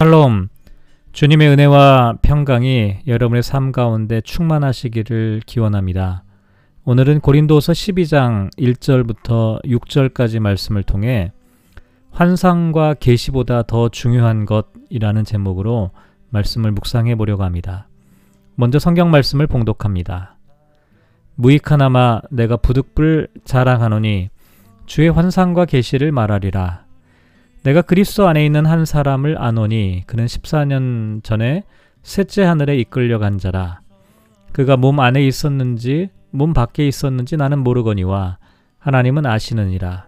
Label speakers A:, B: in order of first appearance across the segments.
A: 샬롬 주님의 은혜와 평강이 여러분의 삶 가운데 충만하시기를 기원합니다. 오늘은 고린도서 12장 1절부터 6절까지 말씀을 통해 환상과 계시보다 더 중요한 것이라는 제목으로 말씀을 묵상해 보려고 합니다. 먼저 성경 말씀을 봉독합니다. 무익하나마 내가 부득불 자랑하노니 주의 환상과 계시를 말하리라. 내가 그리스도 안에 있는 한 사람을 아노니 그는 14년 전에 셋째 하늘에 이끌려 간 자라. 그가 몸 안에 있었는지 몸 밖에 있었는지 나는 모르거니와 하나님은 아시느니라.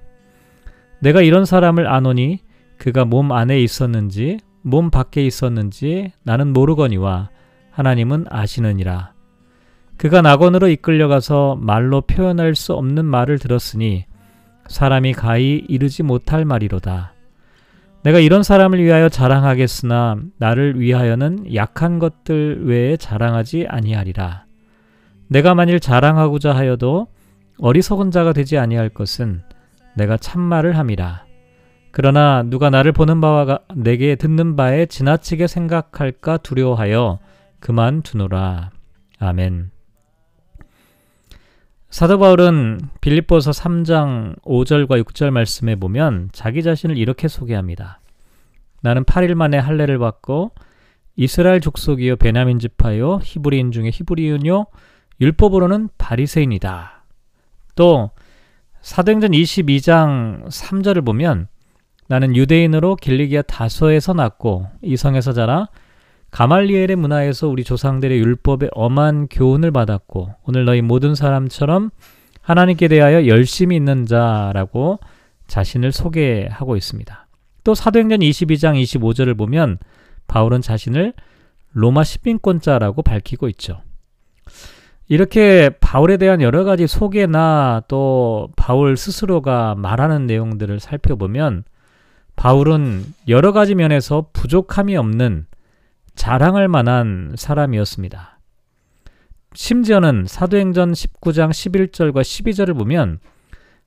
A: 내가 이런 사람을 아노니 그가 몸 안에 있었는지 몸 밖에 있었는지 나는 모르거니와 하나님은 아시느니라. 그가 낙원으로 이끌려가서 말로 표현할 수 없는 말을 들었으니 사람이 가히 이르지 못할 말이로다. 내가 이런 사람을 위하여 자랑하겠으나 나를 위하여는 약한 것들 외에 자랑하지 아니하리라. 내가 만일 자랑하고자 하여도 어리석은 자가 되지 아니할 것은 내가 참말을 함이라. 그러나 누가 나를 보는 바와 내게 듣는 바에 지나치게 생각할까 두려워하여 그만 두노라. 아멘. 사도 바울은 빌립보서 3장 5절과 6절 말씀에 보면 자기 자신을 이렇게 소개합니다. 나는 8일 만에 할례를 받고 이스라엘 족속이요 베냐민 지파요 히브리인 중에 히브리인요 율법으로는 바리새인이다. 또 사도행전 22장 3절을 보면 나는 유대인으로 길리기아 다소에서 났고 이성에서 자라 가말리엘의 문화에서 우리 조상들의 율법에 엄한 교훈을 받았고 오늘 너희 모든 사람처럼 하나님께 대하여 열심히 있는 자라고 자신을 소개하고 있습니다. 또 사도행전 22장 25절을 보면 바울은 자신을 로마 시민권자라고 밝히고 있죠. 이렇게 바울에 대한 여러 가지 소개나 또 바울 스스로가 말하는 내용들을 살펴보면 바울은 여러 가지 면에서 부족함이 없는 자랑할 만한 사람이었습니다. 심지어는 사도행전 19장 11절과 12절을 보면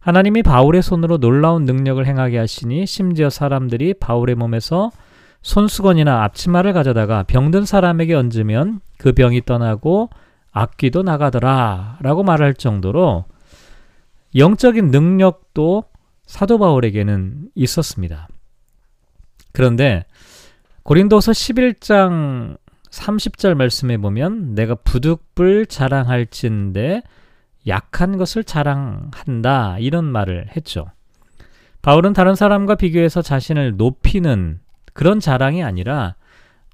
A: 하나님이 바울의 손으로 놀라운 능력을 행하게 하시니 심지어 사람들이 바울의 몸에서 손수건이나 앞치마를 가져다가 병든 사람에게 얹으면 그 병이 떠나고 악귀도 나가더라 라고 말할 정도로 영적인 능력도 사도 바울에게는 있었습니다. 그런데 고린도서 11장 30절 말씀에 보면 내가 부득불 자랑할진데 약한 것을 자랑한다 이런 말을 했죠. 바울은 다른 사람과 비교해서 자신을 높이는 그런 자랑이 아니라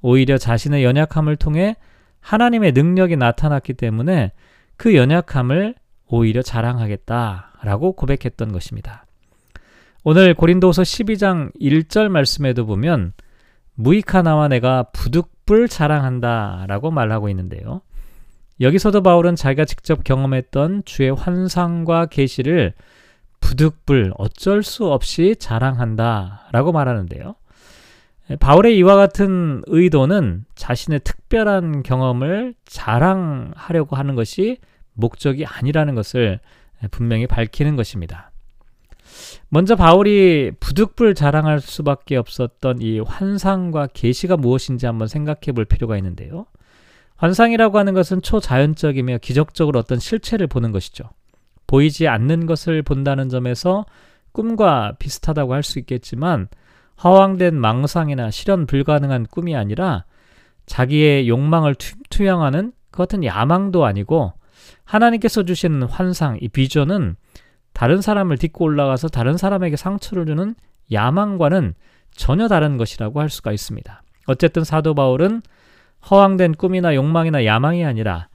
A: 오히려 자신의 연약함을 통해 하나님의 능력이 나타났기 때문에 그 연약함을 오히려 자랑하겠다라고 고백했던 것입니다. 오늘 고린도서 12장 1절 말씀에도 보면 무익하나와 내가 부득불 자랑한다 라고 말하고 있는데요. 여기서도 바울은 자기가 직접 경험했던 주의 환상과 계시를 부득불 어쩔 수 없이 자랑한다 라고 말하는데요. 바울의 이와 같은 의도는 자신의 특별한 경험을 자랑하려고 하는 것이 목적이 아니라는 것을 분명히 밝히는 것입니다. 먼저 바울이 부득불 자랑할 수밖에 없었던 이 환상과 계시가 무엇인지 한번 생각해 볼 필요가 있는데요. 환상이라고 하는 것은 초자연적이며 기적적으로 어떤 실체를 보는 것이죠. 보이지 않는 것을 본다는 점에서 꿈과 비슷하다고 할 수 있겠지만 허황된 망상이나 실현 불가능한 꿈이 아니라 자기의 욕망을 투, 영하는 그 같은 야망도 아니고 하나님께서 주시는 환상, 이 비전은 다른 사람을 딛고 올라가서 다른 사람에게 상처를 주는 야망과는 전혀 다른 것이라고 할 수가 있습니다. 어쨌든 사도 바울은 허황된 꿈이나 욕망이나 야망이 아니라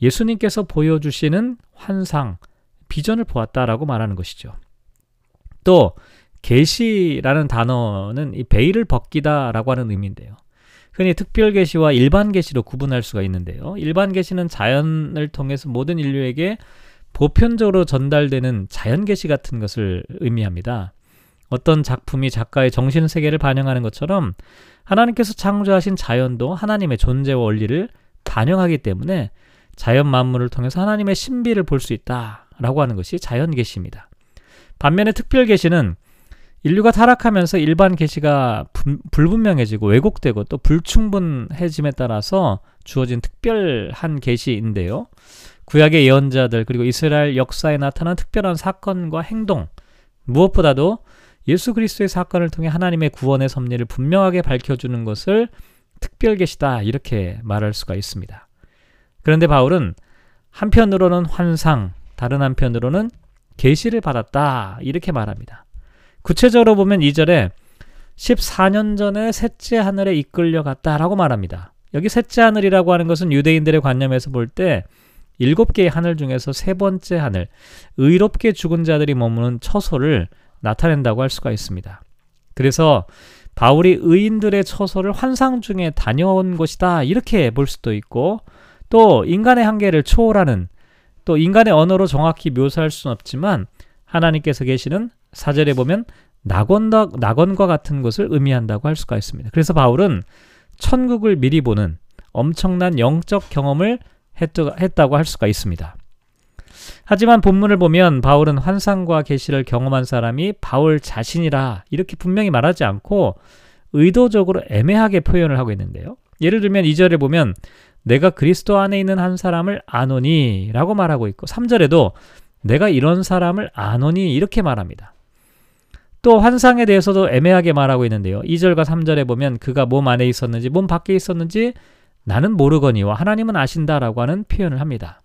A: 예수님께서 보여주시는 환상, 비전을 보았다라고 말하는 것이죠. 또 계시라는 단어는 이 베일을 벗기다라고 하는 의미인데요. 흔히 특별 계시와 일반 계시로 구분할 수가 있는데요. 일반 계시는 자연을 통해서 모든 인류에게 보편적으로 전달되는 자연 계시 같은 것을 의미합니다. 어떤 작품이 작가의 정신 세계를 반영하는 것처럼 하나님께서 창조하신 자연도 하나님의 존재와 원리를 반영하기 때문에 자연 만물을 통해서 하나님의 신비를 볼 수 있다라고 하는 것이 자연 계시입니다. 반면에 특별 계시는 인류가 타락하면서 일반 계시가 불분명해지고 왜곡되고 또 불충분해짐에 따라서 주어진 특별한 계시인데요. 구약의 예언자들 그리고 이스라엘 역사에 나타난 특별한 사건과 행동 무엇보다도 예수 그리스도의 사건을 통해 하나님의 구원의 섭리를 분명하게 밝혀주는 것을 특별 계시다 이렇게 말할 수가 있습니다. 그런데 바울은 한편으로는 환상, 다른 한편으로는 계시를 받았다 이렇게 말합니다. 구체적으로 보면 2절에 14년 전에 셋째 하늘에 이끌려 갔다라고 말합니다. 여기 셋째 하늘이라고 하는 것은 유대인들의 관념에서 볼 때 일곱 개의 하늘 중에서 세 번째 하늘, 의롭게 죽은 자들이 머무는 처소를 나타낸다고 할 수가 있습니다. 그래서 바울이 의인들의 처소를 환상 중에 다녀온 것이다 이렇게 볼 수도 있고 또 인간의 한계를 초월하는 또 인간의 언어로 정확히 묘사할 수는 없지만 하나님께서 계시는 사절에 보면 낙원과, 낙원과 같은 것을 의미한다고 할 수가 있습니다. 그래서 바울은 천국을 미리 보는 엄청난 영적 경험을 했다고 할 수가 있습니다. 하지만 본문을 보면 바울은 환상과 계시를 경험한 사람이 바울 자신이라 이렇게 분명히 말하지 않고 의도적으로 애매하게 표현을 하고 있는데요. 예를 들면 2절에 보면 내가 그리스도 안에 있는 한 사람을 아노니 라고 말하고 있고 3절에도 내가 이런 사람을 아노니 이렇게 말합니다. 또 환상에 대해서도 애매하게 말하고 있는데요. 2절과 3절에 보면 그가 몸 안에 있었는지 몸 밖에 있었는지 나는 모르거니와 하나님은 아신다라고 하는 표현을 합니다.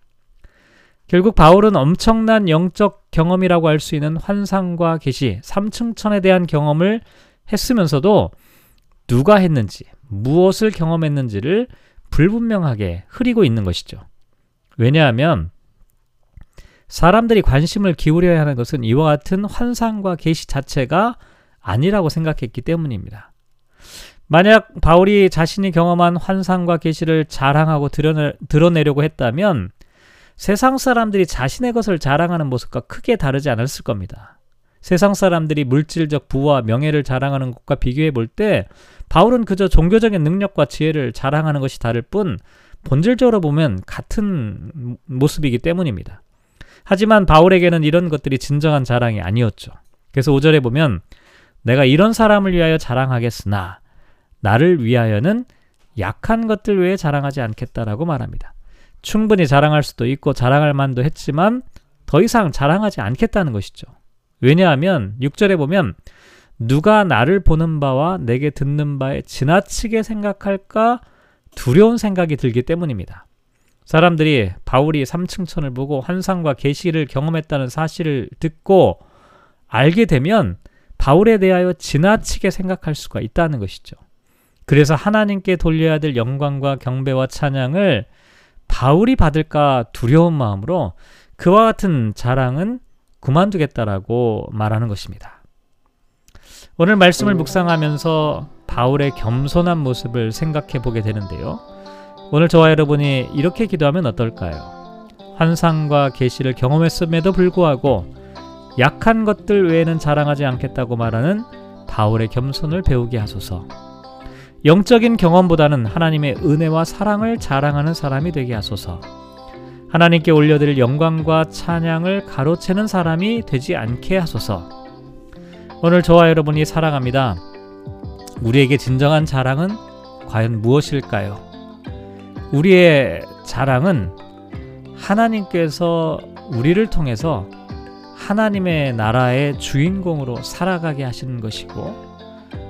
A: 결국 바울은 엄청난 영적 경험이라고 할 수 있는 환상과 계시, 삼층천에 대한 경험을 했으면서도 누가 했는지, 무엇을 경험했는지를 불분명하게 흐리고 있는 것이죠. 왜냐하면 사람들이 관심을 기울여야 하는 것은 이와 같은 환상과 계시 자체가 아니라고 생각했기 때문입니다. 만약 바울이 자신이 경험한 환상과 계시를 자랑하고 드러내, 드러내려고 했다면 세상 사람들이 자신의 것을 자랑하는 모습과 크게 다르지 않았을 겁니다. 세상 사람들이 물질적 부와 명예를 자랑하는 것과 비교해 볼 때 바울은 그저 종교적인 능력과 지혜를 자랑하는 것이 다를 뿐 본질적으로 보면 같은 모습이기 때문입니다. 하지만 바울에게는 이런 것들이 진정한 자랑이 아니었죠. 그래서 5절에 보면 내가 이런 사람을 위하여 자랑하겠으나 나를 위하여는 약한 것들 외에 자랑하지 않겠다라고 말합니다. 충분히 자랑할 수도 있고 자랑할 만도 했지만 더 이상 자랑하지 않겠다는 것이죠. 왜냐하면 6절에 보면 누가 나를 보는 바와 내게 듣는 바에 지나치게 생각할까 두려운 생각이 들기 때문입니다. 사람들이 바울이 삼층천을 보고 환상과 계시를 경험했다는 사실을 듣고 알게 되면 바울에 대하여 지나치게 생각할 수가 있다는 것이죠. 그래서 하나님께 돌려야 될 영광과 경배와 찬양을 바울이 받을까 두려운 마음으로 그와 같은 자랑은 그만두겠다라고 말하는 것입니다. 오늘 말씀을 묵상하면서 바울의 겸손한 모습을 생각해 보게 되는데요. 오늘 저와 여러분이 이렇게 기도하면 어떨까요? 환상과 계시를 경험했음에도 불구하고 약한 것들 외에는 자랑하지 않겠다고 말하는 바울의 겸손을 배우게 하소서. 영적인 경험보다는 하나님의 은혜와 사랑을 자랑하는 사람이 되게 하소서. 하나님께 올려드릴 영광과 찬양을 가로채는 사람이 되지 않게 하소서. 오늘 저와 여러분이 사랑합니다. 우리에게 진정한 자랑은 과연 무엇일까요? 우리의 자랑은 하나님께서 우리를 통해서 하나님의 나라의 주인공으로 살아가게 하시는 것이고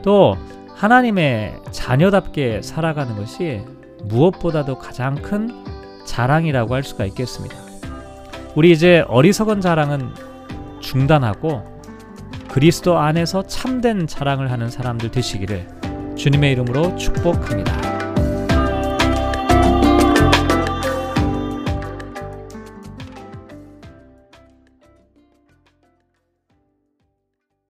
A: 또 하나님의 자녀답게 살아가는 것이 무엇보다도 가장 큰 자랑이라고 할 수가 있겠습니다. 우리 이제 어리석은 자랑은 중단하고 그리스도 안에서 참된 자랑을 하는 사람들 되시기를 주님의 이름으로 축복합니다.